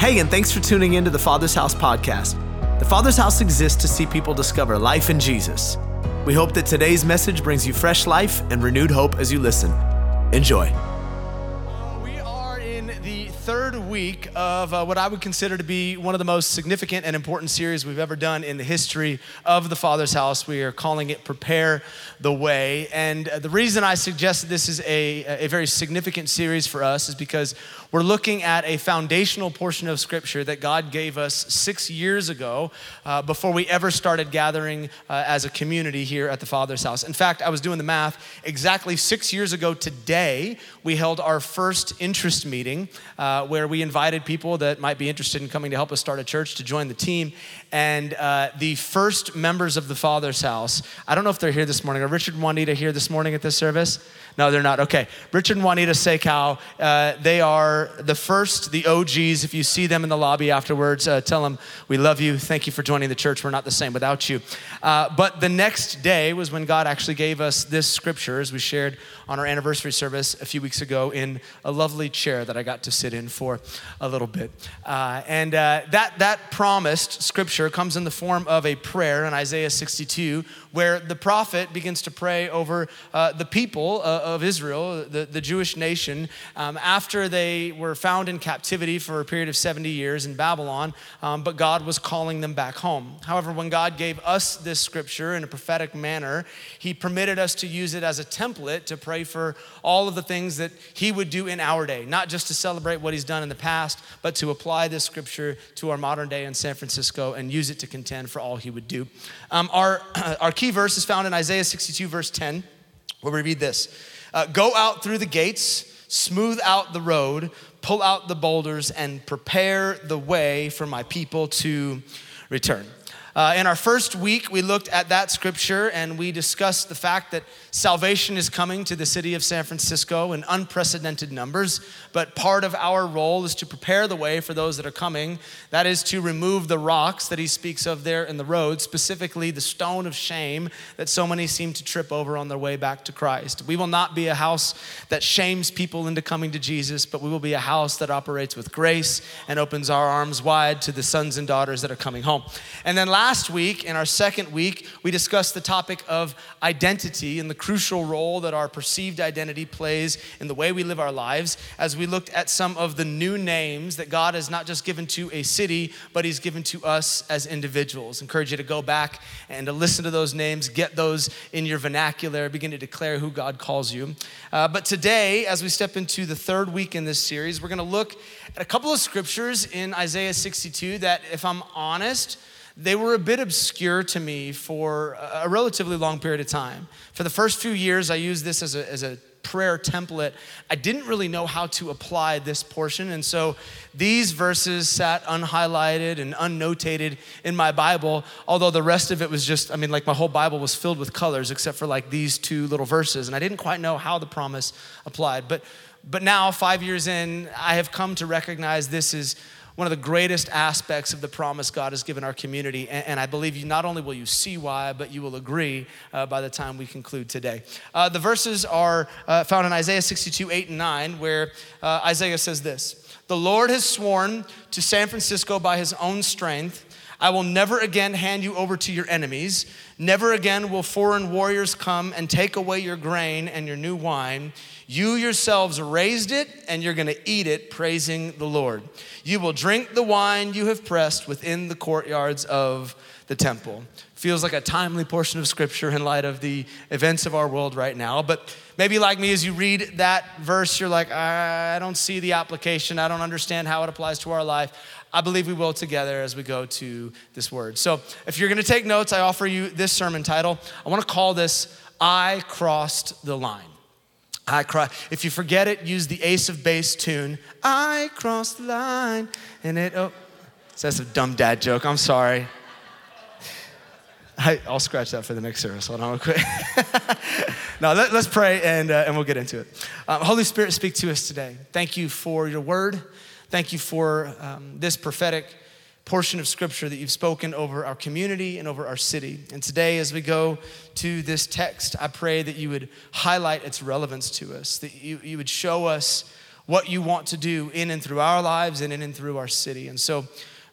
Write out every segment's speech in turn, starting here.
Hey, and thanks for tuning in to the Father's House podcast. The Father's House exists to see people discover life in Jesus. We hope that today's message brings you fresh life and renewed hope as you listen. Enjoy. We are in the third week of uh, what I would consider to be one of the most significant and important series we've ever done in the history of the Father's House. We are calling it Prepare the Way. And uh, the reason I suggest that this is a, a very significant series for us is because we're looking at a foundational portion of Scripture that God gave us six years ago uh, before we ever started gathering uh, as a community here at the Father's house. In fact, I was doing the math. Exactly six years ago today, we held our first interest meeting uh, where we invited people that might be interested in coming to help us start a church to join the team. And uh, the first members of the Father's house, I don't know if they're here this morning. Are Richard and Juanita here this morning at this service? No, they're not. Okay. Richard and Juanita Seikow, uh, they are the first, the OGs. If you see them in the lobby afterwards, uh, tell them we love you. Thank you for joining the church. We're not the same without you. Uh, but the next day was when God actually gave us this scripture, as we shared on our anniversary service a few weeks ago, in a lovely chair that I got to sit in for a little bit. Uh, and uh, that, that promised scripture comes in the form of a prayer in Isaiah 62, where the prophet begins to pray over uh, the people uh, of Israel, the, the Jewish nation, um, after they were found in captivity for a period of 70 years in Babylon, um, but God was calling them back home. However, when God gave us this scripture in a prophetic manner, He permitted us to use it as a template to pray for all of the things that He would do in our day, not just to celebrate what He's done in the past, but to apply this scripture to our modern day in San Francisco and use it to contend for all He would do. Um, our, our key verse is found in Isaiah 62, verse 10, where we read this uh, Go out through the gates, smooth out the road, pull out the boulders, and prepare the way for my people to return. Uh, in our first week, we looked at that scripture and we discussed the fact that salvation is coming to the city of San Francisco in unprecedented numbers. But part of our role is to prepare the way for those that are coming. That is to remove the rocks that he speaks of there in the road, specifically the stone of shame that so many seem to trip over on their way back to Christ. We will not be a house that shames people into coming to Jesus, but we will be a house that operates with grace and opens our arms wide to the sons and daughters that are coming home. And then last week, in our second week, we discussed the topic of identity and the crucial role that our perceived identity plays in the way we live our lives as we looked at some of the new names that God has not just given to a city, but He's given to us as individuals. Encourage you to go back and to listen to those names, get those in your vernacular, begin to declare who God calls you. Uh, but today, as we step into the third week in this series, we're going to look at a couple of scriptures in Isaiah 62 that, if I'm honest, they were a bit obscure to me for a relatively long period of time. For the first few years, I used this as a, as a prayer template. I didn't really know how to apply this portion. And so these verses sat unhighlighted and unnotated in my Bible, although the rest of it was just, I mean, like my whole Bible was filled with colors except for like these two little verses. And I didn't quite know how the promise applied. But, but now, five years in, I have come to recognize this is one of the greatest aspects of the promise God has given our community. And, and I believe you not only will you see why, but you will agree uh, by the time we conclude today. Uh, the verses are uh, found in Isaiah 62, 8 and 9, where uh, Isaiah says this The Lord has sworn to San Francisco by his own strength. I will never again hand you over to your enemies. Never again will foreign warriors come and take away your grain and your new wine. You yourselves raised it, and you're going to eat it, praising the Lord. You will drink the wine you have pressed within the courtyards of the temple. Feels like a timely portion of scripture in light of the events of our world right now. But maybe, like me, as you read that verse, you're like, I don't see the application. I don't understand how it applies to our life. I believe we will together as we go to this word. So, if you're going to take notes, I offer you this sermon title. I want to call this I Crossed the Line. I cry. If you forget it, use the Ace of Base tune. I crossed the line, and it. Oh, that's a dumb dad joke. I'm sorry. I, will scratch that for the next service. Hold on, real quick. now let, us pray and, uh, and we'll get into it. Um, Holy Spirit, speak to us today. Thank you for your word. Thank you for um, this prophetic portion of scripture that you've spoken over our community and over our city. And today, as we go to this text, I pray that you would highlight its relevance to us, that you, you would show us what you want to do in and through our lives and in and through our city. And so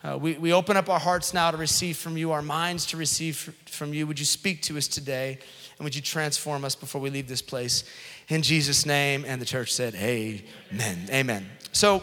uh, we, we open up our hearts now to receive from you, our minds to receive from you. Would you speak to us today? And would you transform us before we leave this place? In Jesus' name. And the church said, Amen. Amen. So,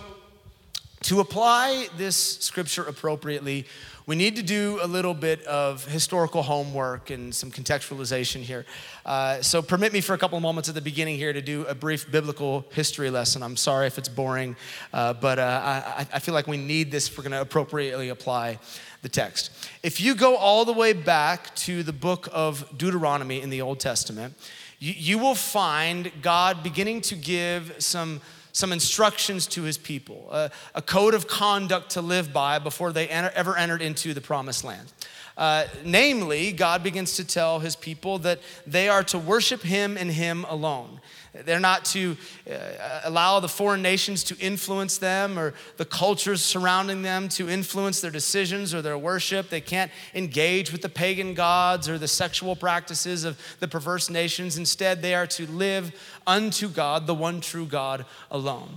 to apply this scripture appropriately, we need to do a little bit of historical homework and some contextualization here. Uh, so, permit me for a couple of moments at the beginning here to do a brief biblical history lesson. I'm sorry if it's boring, uh, but uh, I, I, feel like we need this if we're going to appropriately apply the text. If you go all the way back to the book of Deuteronomy in the Old Testament, you, you will find God beginning to give some some instructions to his people, a, a code of conduct to live by before they enter, ever entered into the promised land. Uh, namely, God begins to tell his people that they are to worship him and him alone. They're not to uh, allow the foreign nations to influence them or the cultures surrounding them to influence their decisions or their worship. They can't engage with the pagan gods or the sexual practices of the perverse nations. Instead, they are to live unto God, the one true God alone.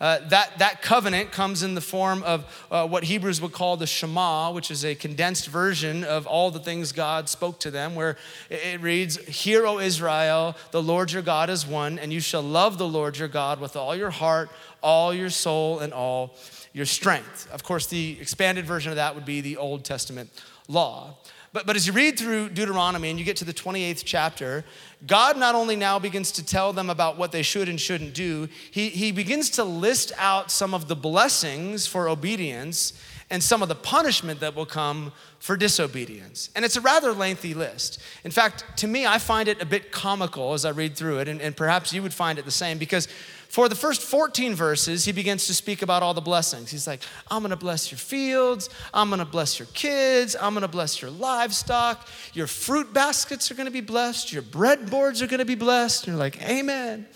Uh, that, that covenant comes in the form of uh, what Hebrews would call the Shema, which is a condensed version of all the things God spoke to them, where it reads, Hear, O Israel, the Lord your God is one, and you shall love the Lord your God with all your heart, all your soul, and all your strength. Of course, the expanded version of that would be the Old Testament law. But, but as you read through Deuteronomy and you get to the 28th chapter, God not only now begins to tell them about what they should and shouldn't do, he, he begins to list out some of the blessings for obedience and some of the punishment that will come for disobedience. And it's a rather lengthy list. In fact, to me, I find it a bit comical as I read through it, and, and perhaps you would find it the same because for the first 14 verses, he begins to speak about all the blessings. He's like, I'm gonna bless your fields, I'm gonna bless your kids, I'm gonna bless your livestock, your fruit baskets are gonna be blessed, your breadboards are gonna be blessed. And you're like, Amen.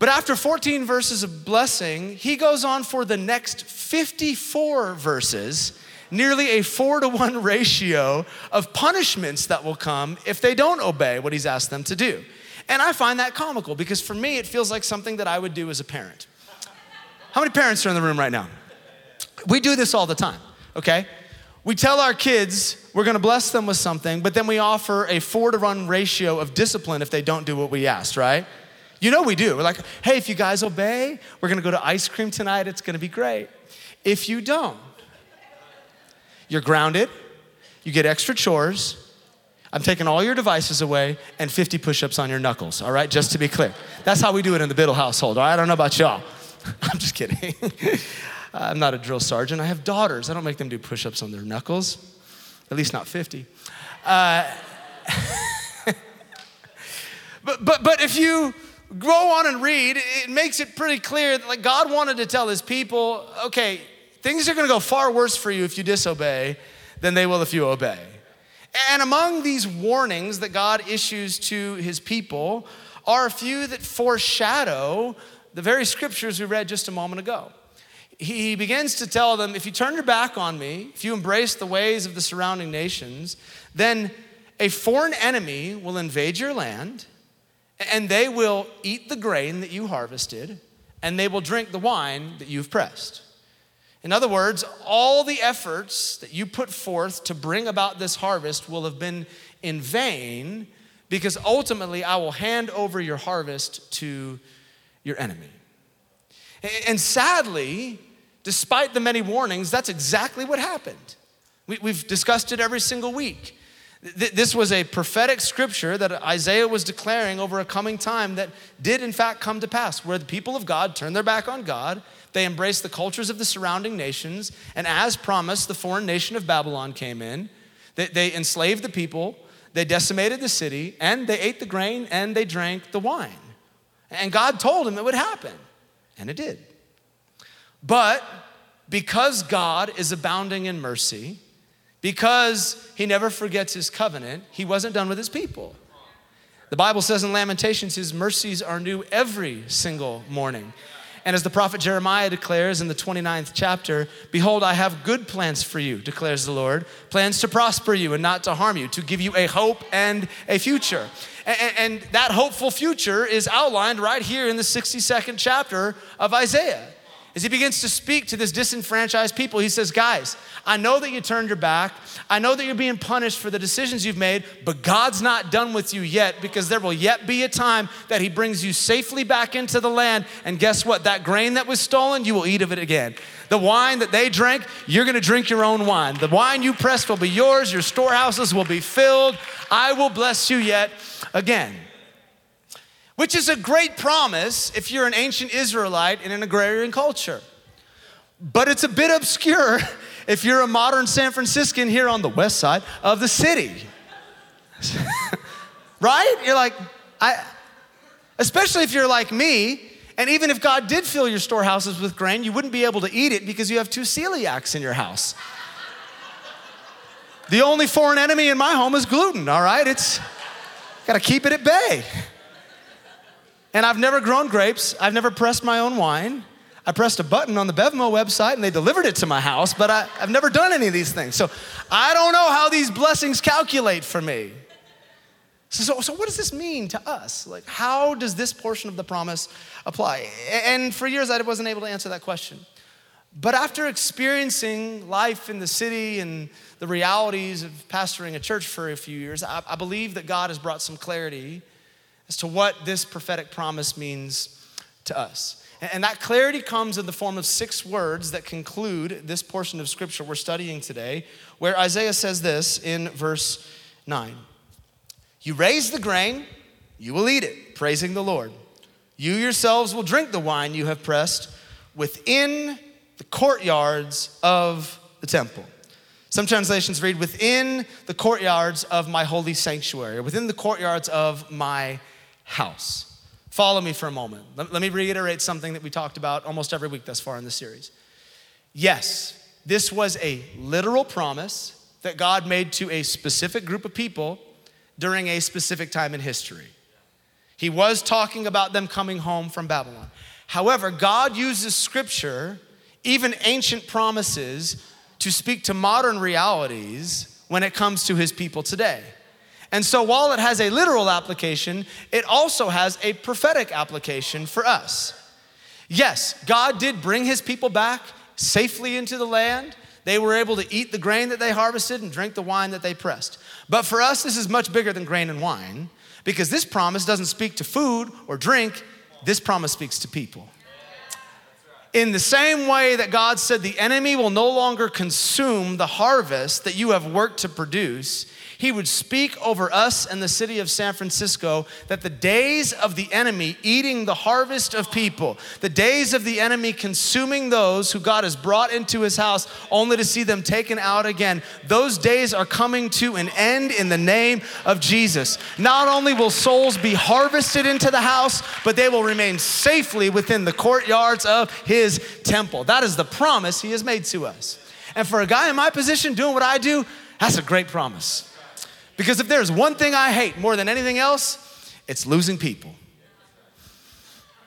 But after 14 verses of blessing, he goes on for the next 54 verses, nearly a four to one ratio of punishments that will come if they don't obey what he's asked them to do. And I find that comical because for me, it feels like something that I would do as a parent. How many parents are in the room right now? We do this all the time, okay? We tell our kids we're gonna bless them with something, but then we offer a four to one ratio of discipline if they don't do what we asked, right? You know we do. We're like, hey, if you guys obey, we're gonna go to ice cream tonight, it's gonna be great. If you don't, you're grounded, you get extra chores, I'm taking all your devices away and 50 push ups on your knuckles, all right? Just to be clear. That's how we do it in the Bittle household, all right? I don't know about y'all. I'm just kidding. I'm not a drill sergeant. I have daughters. I don't make them do push ups on their knuckles, at least not 50. Uh, but, but, but if you go on and read, it makes it pretty clear that like God wanted to tell his people, okay, things are gonna go far worse for you if you disobey than they will if you obey. And among these warnings that God issues to his people are a few that foreshadow the very scriptures we read just a moment ago. He begins to tell them if you turn your back on me, if you embrace the ways of the surrounding nations, then a foreign enemy will invade your land and they will eat the grain that you harvested and they will drink the wine that you've pressed. In other words, all the efforts that you put forth to bring about this harvest will have been in vain because ultimately I will hand over your harvest to your enemy. And sadly, despite the many warnings, that's exactly what happened. We've discussed it every single week. This was a prophetic scripture that Isaiah was declaring over a coming time that did, in fact, come to pass, where the people of God turned their back on God they embraced the cultures of the surrounding nations, and as promised, the foreign nation of Babylon came in. They, they enslaved the people, they decimated the city, and they ate the grain and they drank the wine. And God told them it would happen, and it did. But because God is abounding in mercy, because he never forgets his covenant, he wasn't done with his people. The Bible says in Lamentations, his mercies are new every single morning. And as the prophet Jeremiah declares in the 29th chapter, Behold, I have good plans for you, declares the Lord, plans to prosper you and not to harm you, to give you a hope and a future. And, and that hopeful future is outlined right here in the 62nd chapter of Isaiah. As he begins to speak to this disenfranchised people, he says, Guys, I know that you turned your back. I know that you're being punished for the decisions you've made, but God's not done with you yet because there will yet be a time that he brings you safely back into the land. And guess what? That grain that was stolen, you will eat of it again. The wine that they drank, you're gonna drink your own wine. The wine you pressed will be yours, your storehouses will be filled. I will bless you yet again which is a great promise if you're an ancient Israelite in an agrarian culture. But it's a bit obscure if you're a modern San Franciscan here on the west side of the city. right? You're like, I, especially if you're like me, and even if God did fill your storehouses with grain, you wouldn't be able to eat it because you have two celiacs in your house. the only foreign enemy in my home is gluten, all right? It's got to keep it at bay. And I've never grown grapes. I've never pressed my own wine. I pressed a button on the Bevmo website and they delivered it to my house, but I, have never done any of these things. So I don't know how these blessings calculate for me. So, so, so, what does this mean to us? Like, how does this portion of the promise apply? And for years, I wasn't able to answer that question. But after experiencing life in the city and the realities of pastoring a church for a few years, I, I believe that God has brought some clarity as to what this prophetic promise means to us. And that clarity comes in the form of six words that conclude this portion of scripture we're studying today, where Isaiah says this in verse 9 You raise the grain, you will eat it, praising the Lord. You yourselves will drink the wine you have pressed within the courtyards of the temple. Some translations read, within the courtyards of my holy sanctuary, or within the courtyards of my house. Follow me for a moment. Let, me reiterate something that we talked about almost every week thus far in the series. Yes, this was a literal promise that God made to a specific group of people during a specific time in history. He was talking about them coming home from Babylon. However, God uses scripture, even ancient promises, to speak to modern realities when it comes to his people today. And so while it has a literal application, it also has a prophetic application for us. Yes, God did bring his people back safely into the land. They were able to eat the grain that they harvested and drink the wine that they pressed. But for us, this is much bigger than grain and wine because this promise doesn't speak to food or drink, this promise speaks to people. In the same way that God said the enemy will no longer consume the harvest that you have worked to produce, he would speak over us and the city of San Francisco that the days of the enemy eating the harvest of people, the days of the enemy consuming those who God has brought into his house only to see them taken out again, those days are coming to an end in the name of Jesus. Not only will souls be harvested into the house, but they will remain safely within the courtyards of his temple. That is the promise he has made to us. And for a guy in my position doing what I do, that's a great promise. Because if there's one thing I hate more than anything else, it's losing people.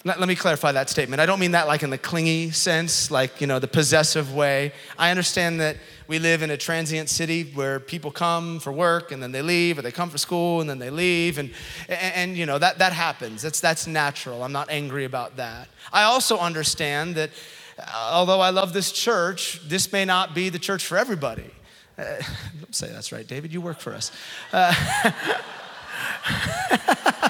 Let, let, me clarify that statement. I don't mean that like in the clingy sense, like, you know, the possessive way. I understand that we live in a transient city where people come for work and then they leave, or they come for school and then they leave, and, and, and you know, that, that happens. That's, that's natural. I'm not angry about that. I also understand that uh, although I love this church, this may not be the church for everybody. Uh, don't say that's right, David. You work for us. Uh,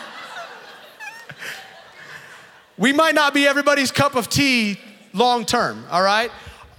we might not be everybody's cup of tea long term, all right?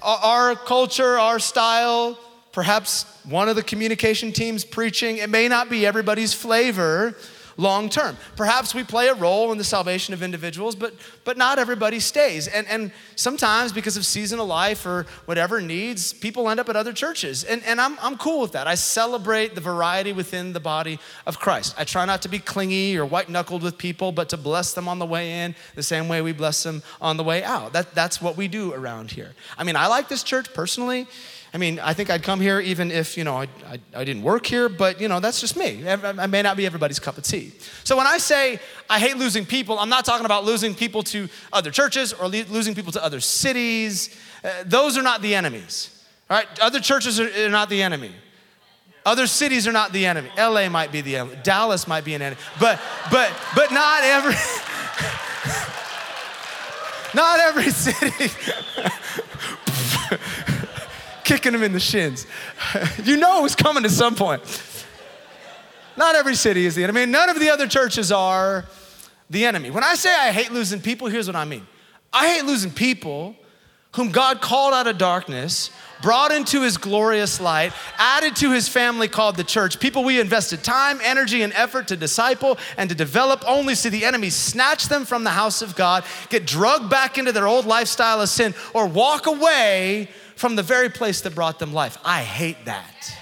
Our culture, our style, perhaps one of the communication teams preaching, it may not be everybody's flavor long term. Perhaps we play a role in the salvation of individuals, but, but not everybody stays. And, and sometimes, because of seasonal life or whatever needs, people end up at other churches. And, and I'm, I'm cool with that. I celebrate the variety within the body of Christ. I try not to be clingy or white knuckled with people, but to bless them on the way in the same way we bless them on the way out. That, that's what we do around here. I mean, I like this church personally. I mean, I think I'd come here even if, you know, I, I, I, didn't work here, but, you know, that's just me. I may not be everybody's cup of tea. So when I say I hate losing people, I'm not talking about losing people to other churches or losing people to other cities. Uh, those are not the enemies. All right? Other churches are, are not the enemy. Other cities are not the enemy. LA might be the enemy. Dallas might be an enemy. But but but not every not every city. Kicking him in the shins. you know it was coming at some point. Not every city is the enemy. None of the other churches are the enemy. When I say I hate losing people, here's what I mean. I hate losing people whom God called out of darkness, brought into his glorious light, added to his family called the church. People we invested time, energy, and effort to disciple and to develop, only see the enemy snatch them from the house of God, get drugged back into their old lifestyle of sin, or walk away from the very place that brought them life. I hate that.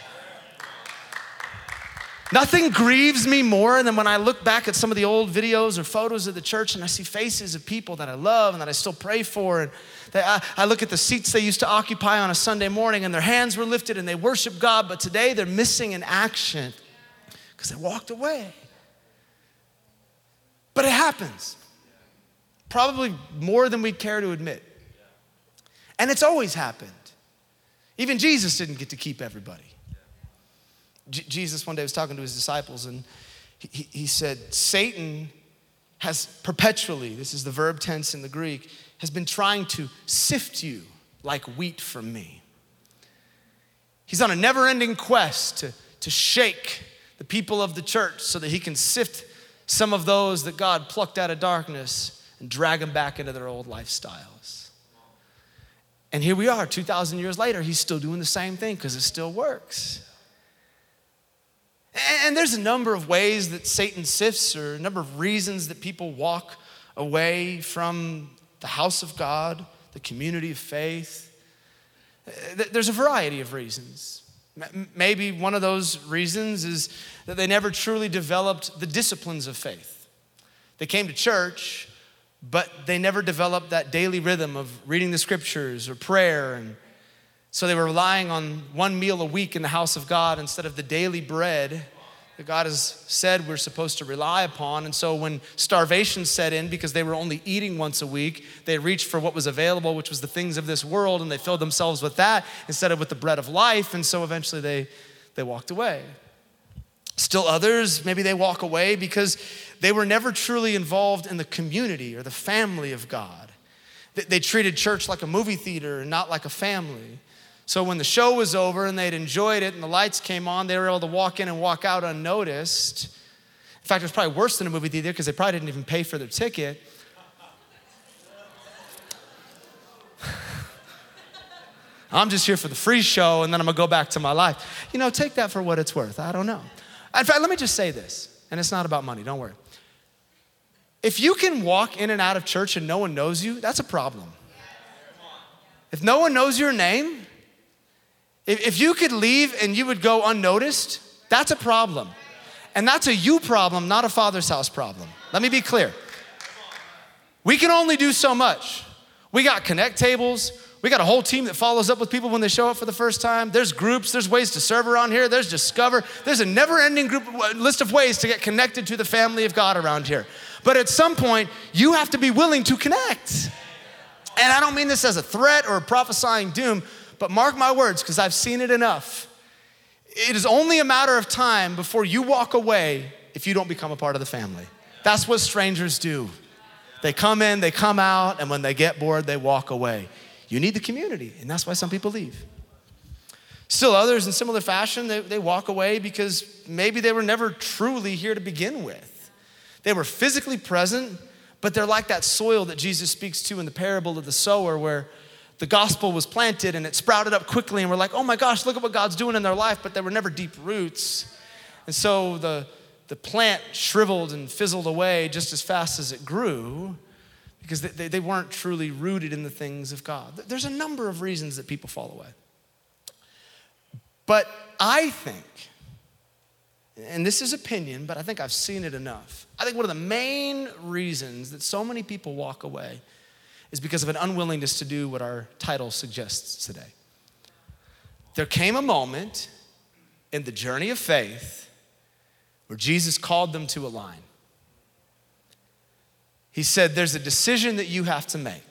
Nothing grieves me more than when I look back at some of the old videos or photos of the church and I see faces of people that I love and that I still pray for. And I, I look at the seats they used to occupy on a Sunday morning and their hands were lifted and they worship God, but today they're missing in action because they walked away. But it happens, probably more than we'd care to admit. And it's always happened. Even Jesus didn't get to keep everybody. J- Jesus one day was talking to his disciples and he, he said, Satan has perpetually, this is the verb tense in the Greek, has been trying to sift you like wheat from me. He's on a never ending quest to, to shake the people of the church so that he can sift some of those that God plucked out of darkness and drag them back into their old lifestyles. And here we are, 2,000 years later, he's still doing the same thing because it still works. And there's a number of ways that Satan sifts, or a number of reasons that people walk away from the house of God, the community of faith. There's a variety of reasons. Maybe one of those reasons is that they never truly developed the disciplines of faith. They came to church, but they never developed that daily rhythm of reading the scriptures or prayer and so they were relying on one meal a week in the house of God instead of the daily bread that God has said we're supposed to rely upon. And so when starvation set in because they were only eating once a week, they reached for what was available, which was the things of this world, and they filled themselves with that instead of with the bread of life. And so eventually they, they walked away. Still others, maybe they walk away because they were never truly involved in the community or the family of God. They treated church like a movie theater and not like a family. So when the show was over and they'd enjoyed it and the lights came on, they were able to walk in and walk out unnoticed. In fact, it was probably worse than a movie theater because they probably didn't even pay for their ticket. I'm just here for the free show and then I'm gonna go back to my life. You know, take that for what it's worth. I don't know. In fact, let me just say this, and it's not about money, don't worry. If you can walk in and out of church and no one knows you, that's a problem. If no one knows your name, if, if you could leave and you would go unnoticed, that's a problem. And that's a you problem, not a father's house problem. Let me be clear. We can only do so much. We got connect tables. We got a whole team that follows up with people when they show up for the first time. There's groups, there's ways to serve around here, there's discover. There's a never ending group list of ways to get connected to the family of God around here. But at some point, you have to be willing to connect. And I don't mean this as a threat or prophesying doom, but mark my words, because I've seen it enough. It is only a matter of time before you walk away if you don't become a part of the family. That's what strangers do. They come in, they come out, and when they get bored, they walk away. You need the community, and that's why some people leave. Still, others in similar fashion, they, they walk away because maybe they were never truly here to begin with. They were physically present, but they're like that soil that Jesus speaks to in the parable of the sower, where the gospel was planted and it sprouted up quickly, and we're like, oh my gosh, look at what God's doing in their life, but there were never deep roots. And so the, the plant shriveled and fizzled away just as fast as it grew because they, they weren't truly rooted in the things of God. There's a number of reasons that people fall away. But I think, and this is opinion, but I think I've seen it enough. I think one of the main reasons that so many people walk away is because of an unwillingness to do what our title suggests today there came a moment in the journey of faith where Jesus called them to a line. He said, There's a decision that you have to make.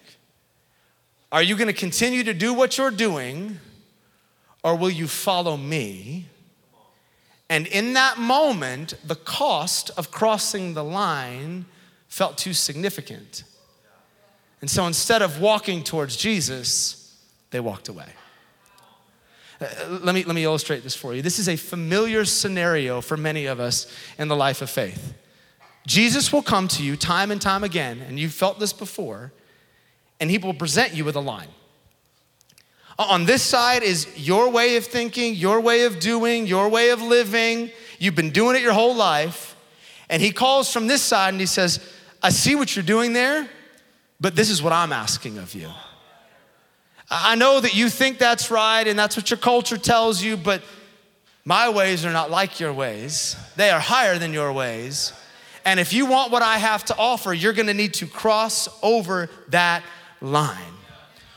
Are you going to continue to do what you're doing, or will you follow me? And in that moment, the cost of crossing the line felt too significant. And so instead of walking towards Jesus, they walked away. Uh, let, me, let me illustrate this for you. This is a familiar scenario for many of us in the life of faith. Jesus will come to you time and time again, and you've felt this before, and he will present you with a line. On this side is your way of thinking, your way of doing, your way of living. You've been doing it your whole life. And he calls from this side and he says, I see what you're doing there, but this is what I'm asking of you. I know that you think that's right and that's what your culture tells you, but my ways are not like your ways. They are higher than your ways. And if you want what I have to offer, you're gonna need to cross over that line.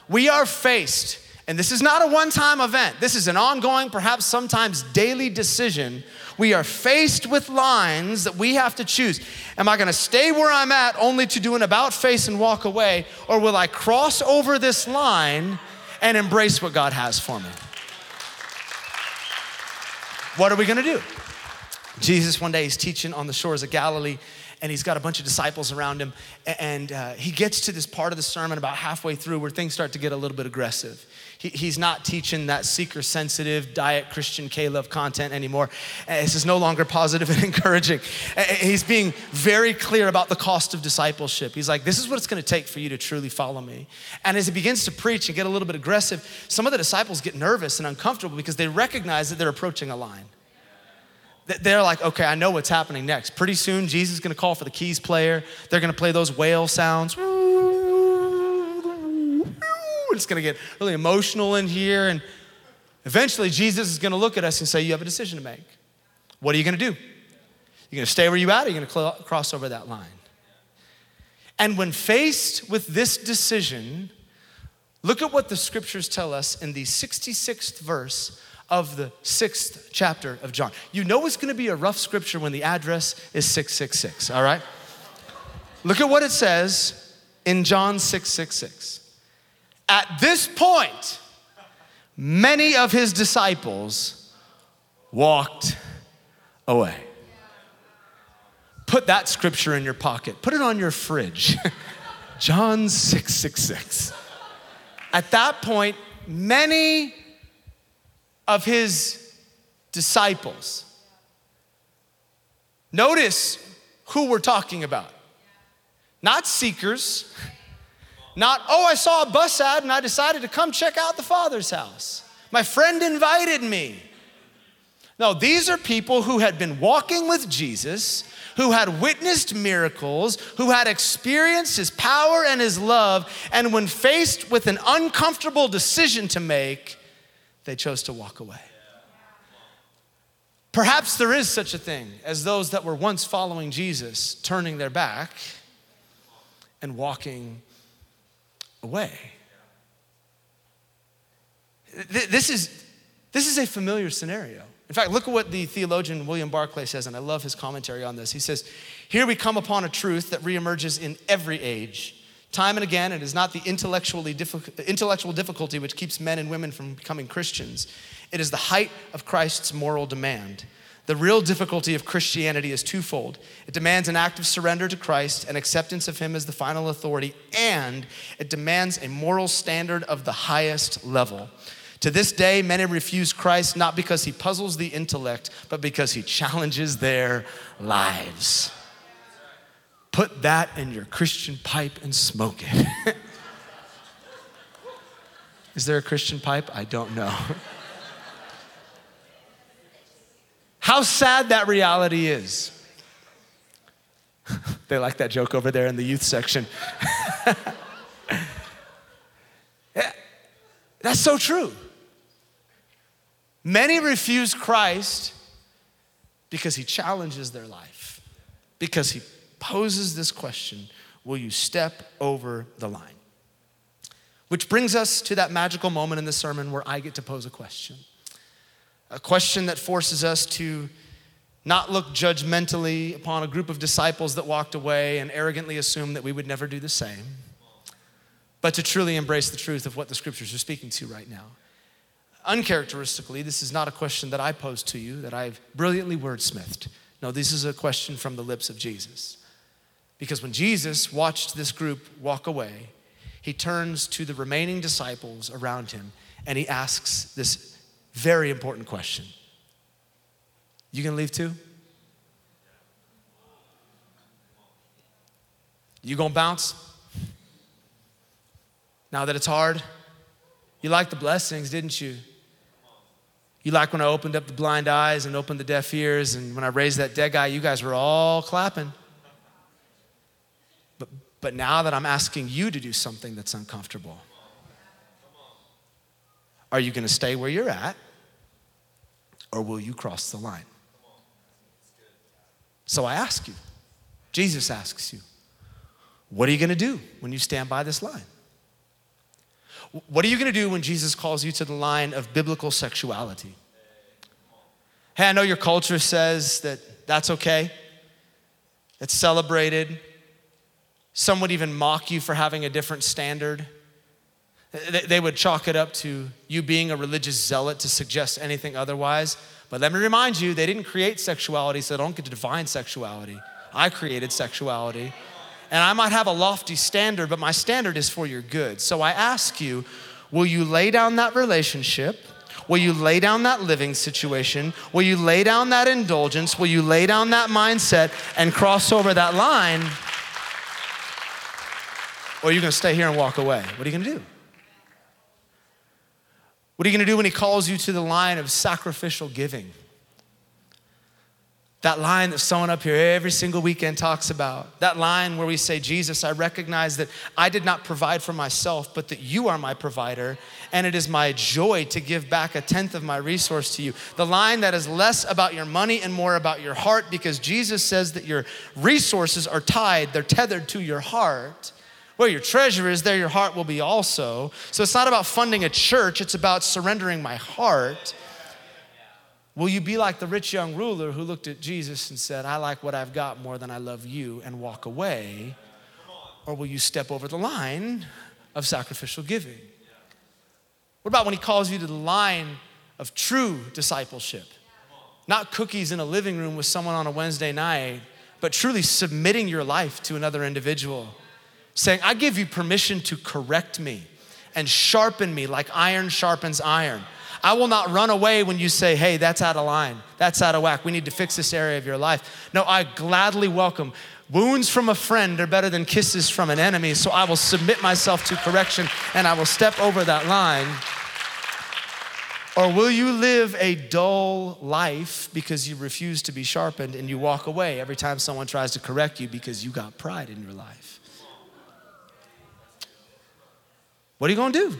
We are faced, and this is not a one time event, this is an ongoing, perhaps sometimes daily decision. We are faced with lines that we have to choose. Am I gonna stay where I'm at only to do an about face and walk away, or will I cross over this line and embrace what God has for me? What are we gonna do? Jesus, one day, he's teaching on the shores of Galilee, and he's got a bunch of disciples around him. And uh, he gets to this part of the sermon about halfway through where things start to get a little bit aggressive. He, he's not teaching that seeker sensitive, diet Christian K love content anymore. Eh, this is no longer positive and encouraging. Eh, eh, he's being very clear about the cost of discipleship. He's like, this is what it's going to take for you to truly follow me. And as he begins to preach and get a little bit aggressive, some of the disciples get nervous and uncomfortable because they recognize that they're approaching a line they're like, okay, I know what's happening next. Pretty soon, Jesus is gonna call for the keys player. They're gonna play those whale sounds. It's gonna get really emotional in here. And eventually, Jesus is gonna look at us and say, You have a decision to make. What are you gonna do? You're gonna stay where you at, or you're gonna cl- cross over that line? And when faced with this decision, look at what the scriptures tell us in the 66th verse of the sixth chapter of John. You know it's gonna be a rough scripture when the address is 666, all right? Look at what it says in John 666. At this point, many of his disciples walked away. Put that scripture in your pocket, put it on your fridge. John 666. At that point, many of his disciples. Notice who we're talking about. Not seekers, not, oh, I saw a bus ad and I decided to come check out the Father's house. My friend invited me. No, these are people who had been walking with Jesus, who had witnessed miracles, who had experienced his power and his love, and when faced with an uncomfortable decision to make, they chose to walk away. Perhaps there is such a thing as those that were once following Jesus turning their back and walking away. This is, this is a familiar scenario. In fact, look at what the theologian William Barclay says, and I love his commentary on this. He says, Here we come upon a truth that reemerges in every age Time and again, it is not the intellectually diffi- intellectual difficulty which keeps men and women from becoming Christians. It is the height of Christ's moral demand. The real difficulty of Christianity is twofold it demands an act of surrender to Christ and acceptance of Him as the final authority, and it demands a moral standard of the highest level. To this day, many refuse Christ not because He puzzles the intellect, but because He challenges their lives. Put that in your Christian pipe and smoke it. Is there a Christian pipe? I don't know. How sad that reality is. they like that joke over there in the youth section. that's so true. Many refuse Christ because he challenges their life, because he poses this question Will you step over the line? Which brings us to that magical moment in the sermon where I get to pose a question. A question that forces us to not look judgmentally upon a group of disciples that walked away and arrogantly assume that we would never do the same, but to truly embrace the truth of what the scriptures are speaking to right now. Uncharacteristically, this is not a question that I pose to you that I've brilliantly wordsmithed. No, this is a question from the lips of Jesus. Because when Jesus watched this group walk away, he turns to the remaining disciples around him and he asks this very important question You gonna leave too? You gonna bounce? Now that it's hard? You like the blessings, didn't you? You like when I opened up the blind eyes and opened the deaf ears, and when I raised that dead guy, you guys were all clapping. But, but now that I'm asking you to do something that's uncomfortable, are you going to stay where you're at, or will you cross the line? So I ask you, Jesus asks you, what are you going to do when you stand by this line? What are you going to do when Jesus calls you to the line of biblical sexuality? Hey, I know your culture says that that's okay, it's celebrated. Some would even mock you for having a different standard. They would chalk it up to you being a religious zealot to suggest anything otherwise. But let me remind you, they didn't create sexuality, so don't get to define sexuality. I created sexuality. And I might have a lofty standard, but my standard is for your good. So I ask you, will you lay down that relationship? Will you lay down that living situation? Will you lay down that indulgence? Will you lay down that mindset and cross over that line? Or are you gonna stay here and walk away? What are you gonna do? What are you gonna do when he calls you to the line of sacrificial giving? That line that someone up here every single weekend talks about. That line where we say, Jesus, I recognize that I did not provide for myself, but that you are my provider, and it is my joy to give back a tenth of my resource to you. The line that is less about your money and more about your heart, because Jesus says that your resources are tied, they're tethered to your heart. Where your treasure is, there your heart will be also. So it's not about funding a church, it's about surrendering my heart Will you be like the rich young ruler who looked at Jesus and said, I like what I've got more than I love you, and walk away? Or will you step over the line of sacrificial giving? What about when he calls you to the line of true discipleship? Not cookies in a living room with someone on a Wednesday night, but truly submitting your life to another individual. Saying, I give you permission to correct me and sharpen me like iron sharpens iron. I will not run away when you say, hey, that's out of line, that's out of whack, we need to fix this area of your life. No, I gladly welcome. Wounds from a friend are better than kisses from an enemy, so I will submit myself to correction and I will step over that line. Or will you live a dull life because you refuse to be sharpened and you walk away every time someone tries to correct you because you got pride in your life? What are you gonna do?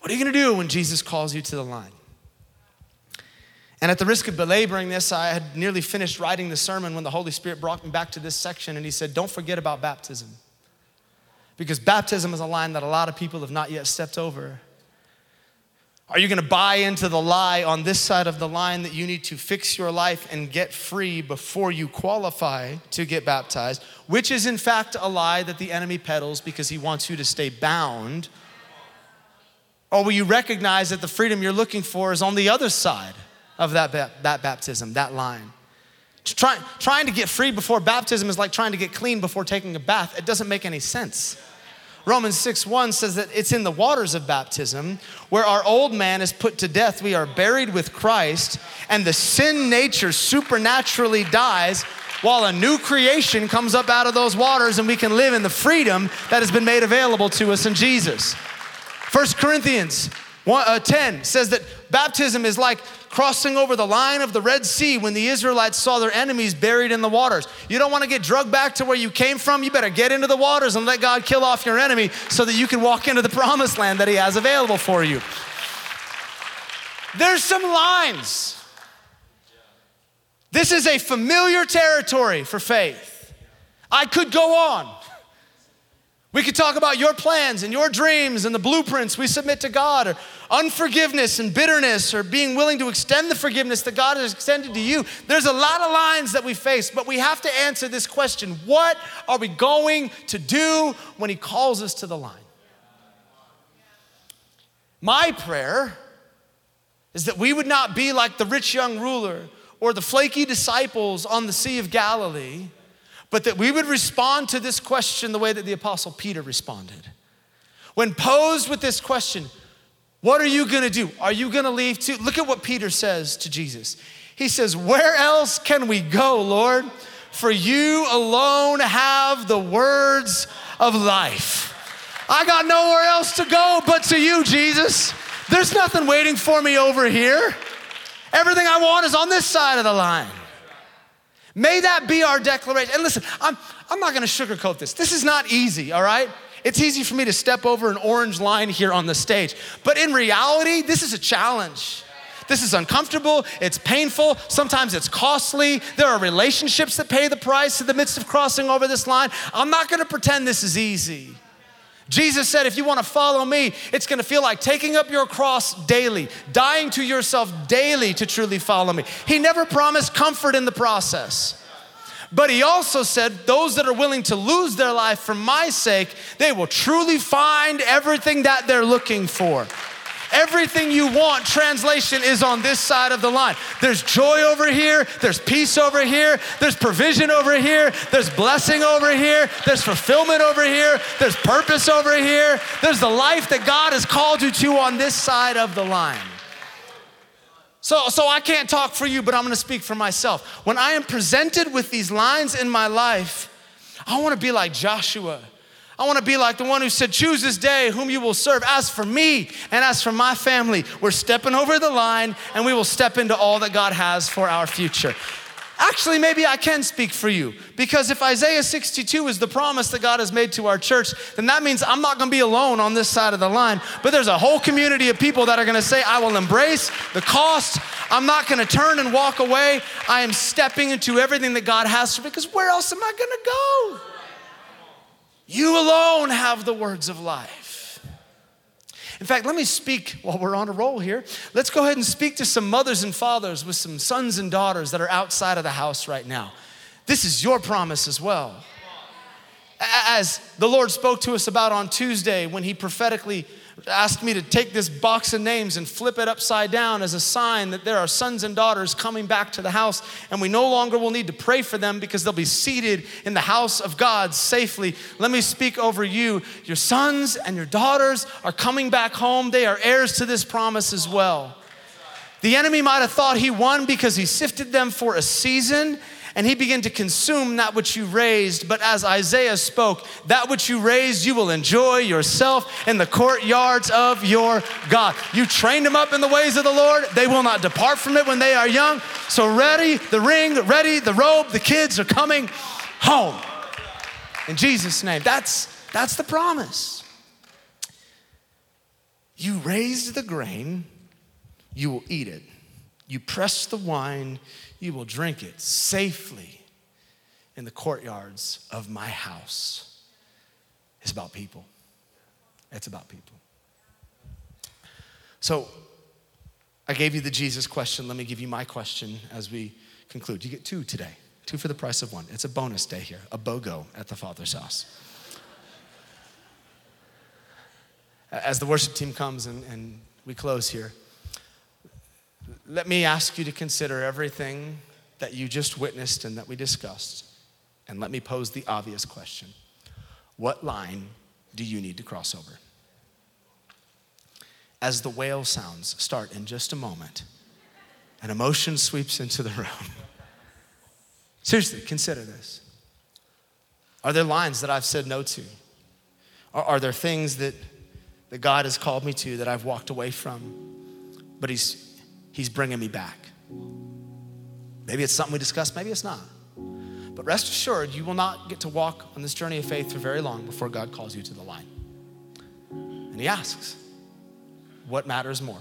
What are you going to do when Jesus calls you to the line? And at the risk of belaboring this, I had nearly finished writing the sermon when the Holy Spirit brought me back to this section and he said, Don't forget about baptism. Because baptism is a line that a lot of people have not yet stepped over. Are you going to buy into the lie on this side of the line that you need to fix your life and get free before you qualify to get baptized, which is in fact a lie that the enemy peddles because he wants you to stay bound or will you recognize that the freedom you're looking for is on the other side of that, that baptism, that line? Try, trying to get free before baptism is like trying to get clean before taking a bath. It doesn't make any sense. Romans 6 1 says that it's in the waters of baptism where our old man is put to death. We are buried with Christ, and the sin nature supernaturally dies while a new creation comes up out of those waters, and we can live in the freedom that has been made available to us in Jesus. 1 Corinthians 1, uh, 10 says that baptism is like crossing over the line of the Red Sea when the Israelites saw their enemies buried in the waters. You don't want to get drugged back to where you came from. You better get into the waters and let God kill off your enemy so that you can walk into the promised land that He has available for you. There's some lines. This is a familiar territory for faith. I could go on. We could talk about your plans and your dreams and the blueprints we submit to God, or unforgiveness and bitterness, or being willing to extend the forgiveness that God has extended to you. There's a lot of lines that we face, but we have to answer this question What are we going to do when He calls us to the line? My prayer is that we would not be like the rich young ruler or the flaky disciples on the Sea of Galilee but that we would respond to this question the way that the Apostle Peter responded. When posed with this question, what are you gonna do? Are you gonna leave too? Look at what Peter says to Jesus. He says, Where else can we go, Lord? For you alone have the words of life. I got nowhere else to go but to you, Jesus. There's nothing waiting for me over here. Everything I want is on this side of the line. May that be our declaration. And listen, I'm, I'm not gonna sugarcoat this. This is not easy, all right? It's easy for me to step over an orange line here on the stage. But in reality, this is a challenge. This is uncomfortable, it's painful, sometimes it's costly. There are relationships that pay the price in the midst of crossing over this line. I'm not gonna pretend this is easy. Jesus said, if you want to follow me, it's going to feel like taking up your cross daily, dying to yourself daily to truly follow me. He never promised comfort in the process. But he also said, those that are willing to lose their life for my sake, they will truly find everything that they're looking for. Everything you want, translation, is on this side of the line. There's joy over here, there's peace over here, there's provision over here, there's blessing over here, there's fulfillment over here, there's purpose over here, there's the life that God has called you to on this side of the line. So, so I can't talk for you, but I'm gonna speak for myself. When I am presented with these lines in my life, I wanna be like Joshua. I want to be like the one who said, Choose this day whom you will serve. As for me and as for my family, we're stepping over the line and we will step into all that God has for our future. Actually, maybe I can speak for you because if Isaiah 62 is the promise that God has made to our church, then that means I'm not gonna be alone on this side of the line, but there's a whole community of people that are gonna say, I will embrace the cost. I'm not gonna turn and walk away. I am stepping into everything that God has for me because where else am I gonna go? You alone have the words of life. In fact, let me speak while we're on a roll here. Let's go ahead and speak to some mothers and fathers with some sons and daughters that are outside of the house right now. This is your promise as well. As the Lord spoke to us about on Tuesday when He prophetically asked me to take this box of names and flip it upside down as a sign that there are sons and daughters coming back to the house, and we no longer will need to pray for them because they'll be seated in the house of God safely. Let me speak over you. Your sons and your daughters are coming back home, they are heirs to this promise as well. The enemy might have thought he won because he sifted them for a season and he began to consume that which you raised. But as Isaiah spoke, that which you raised, you will enjoy yourself in the courtyards of your God. You trained them up in the ways of the Lord, they will not depart from it when they are young. So, ready, the ring, ready, the robe, the kids are coming home. In Jesus' name. That's, that's the promise. You raised the grain, you will eat it. You press the wine, you will drink it safely in the courtyards of my house. It's about people. It's about people. So, I gave you the Jesus question. Let me give you my question as we conclude. You get two today, two for the price of one. It's a bonus day here, a BOGO at the Father's house. As the worship team comes and, and we close here, let me ask you to consider everything that you just witnessed and that we discussed. And let me pose the obvious question What line do you need to cross over? As the whale sounds start in just a moment, an emotion sweeps into the room. Seriously, consider this. Are there lines that I've said no to? Are, are there things that, that God has called me to that I've walked away from? But He's He's bringing me back. Maybe it's something we discussed, maybe it's not. But rest assured, you will not get to walk on this journey of faith for very long before God calls you to the line. And He asks, What matters more?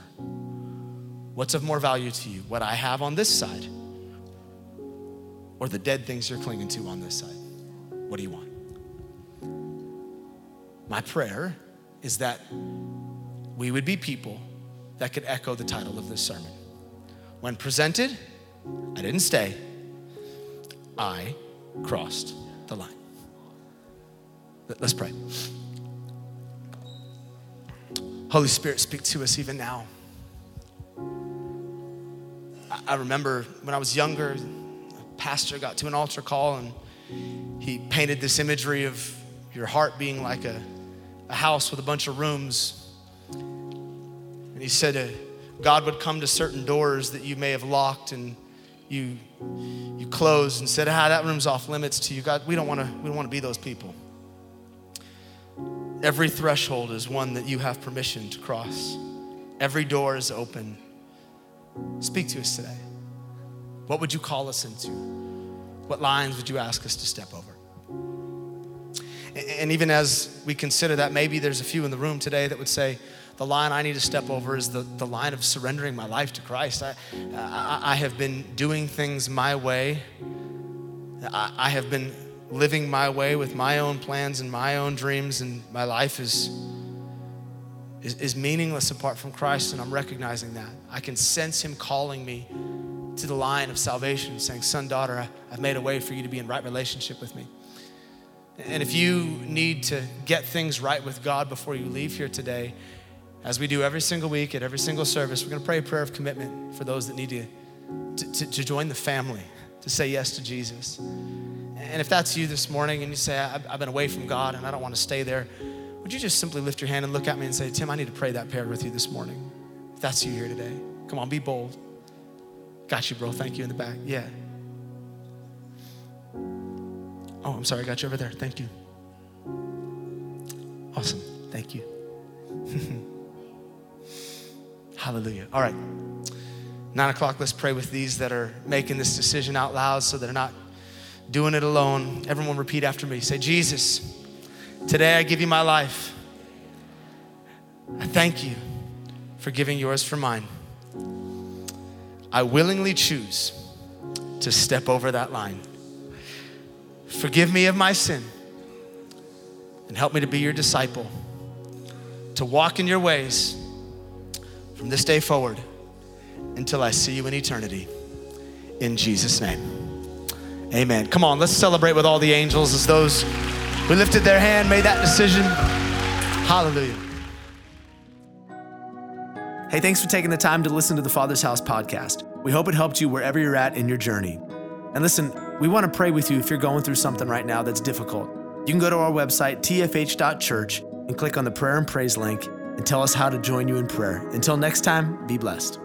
What's of more value to you? What I have on this side, or the dead things you're clinging to on this side? What do you want? My prayer is that we would be people that could echo the title of this sermon. When presented, I didn't stay, I crossed the line. Let's pray. Holy Spirit, speak to us even now. I remember when I was younger, a pastor got to an altar call and he painted this imagery of your heart being like a, a house with a bunch of rooms. And he said God would come to certain doors that you may have locked and you, you closed and said, ah, that room's off limits to you. God, we don't want to we don't want to be those people. Every threshold is one that you have permission to cross. Every door is open. Speak to us today. What would you call us into? What lines would you ask us to step over? And even as we consider that, maybe there's a few in the room today that would say, the line I need to step over is the, the line of surrendering my life to Christ. I, I, I have been doing things my way. I, I have been living my way with my own plans and my own dreams, and my life is, is, is meaningless apart from Christ, and I'm recognizing that. I can sense Him calling me to the line of salvation, saying, Son, daughter, I, I've made a way for you to be in right relationship with me. And if you need to get things right with God before you leave here today, as we do every single week at every single service, we're going to pray a prayer of commitment for those that need to, to, to join the family, to say yes to Jesus. And if that's you this morning and you say, I've been away from God and I don't want to stay there, would you just simply lift your hand and look at me and say, Tim, I need to pray that prayer with you this morning? If that's you here today, come on, be bold. Got you, bro. Thank you in the back. Yeah. Oh, I'm sorry. I got you over there. Thank you. Awesome. Thank you. Hallelujah. All right. Nine o'clock, let's pray with these that are making this decision out loud so they're not doing it alone. Everyone repeat after me. Say, Jesus, today I give you my life. I thank you for giving yours for mine. I willingly choose to step over that line. Forgive me of my sin and help me to be your disciple, to walk in your ways from this day forward until I see you in eternity. In Jesus' name. Amen. Come on, let's celebrate with all the angels as those who lifted their hand made that decision. Hallelujah. Hey, thanks for taking the time to listen to the Father's House podcast. We hope it helped you wherever you're at in your journey. And listen, we want to pray with you if you're going through something right now that's difficult. You can go to our website, tfh.church, and click on the prayer and praise link and tell us how to join you in prayer. Until next time, be blessed.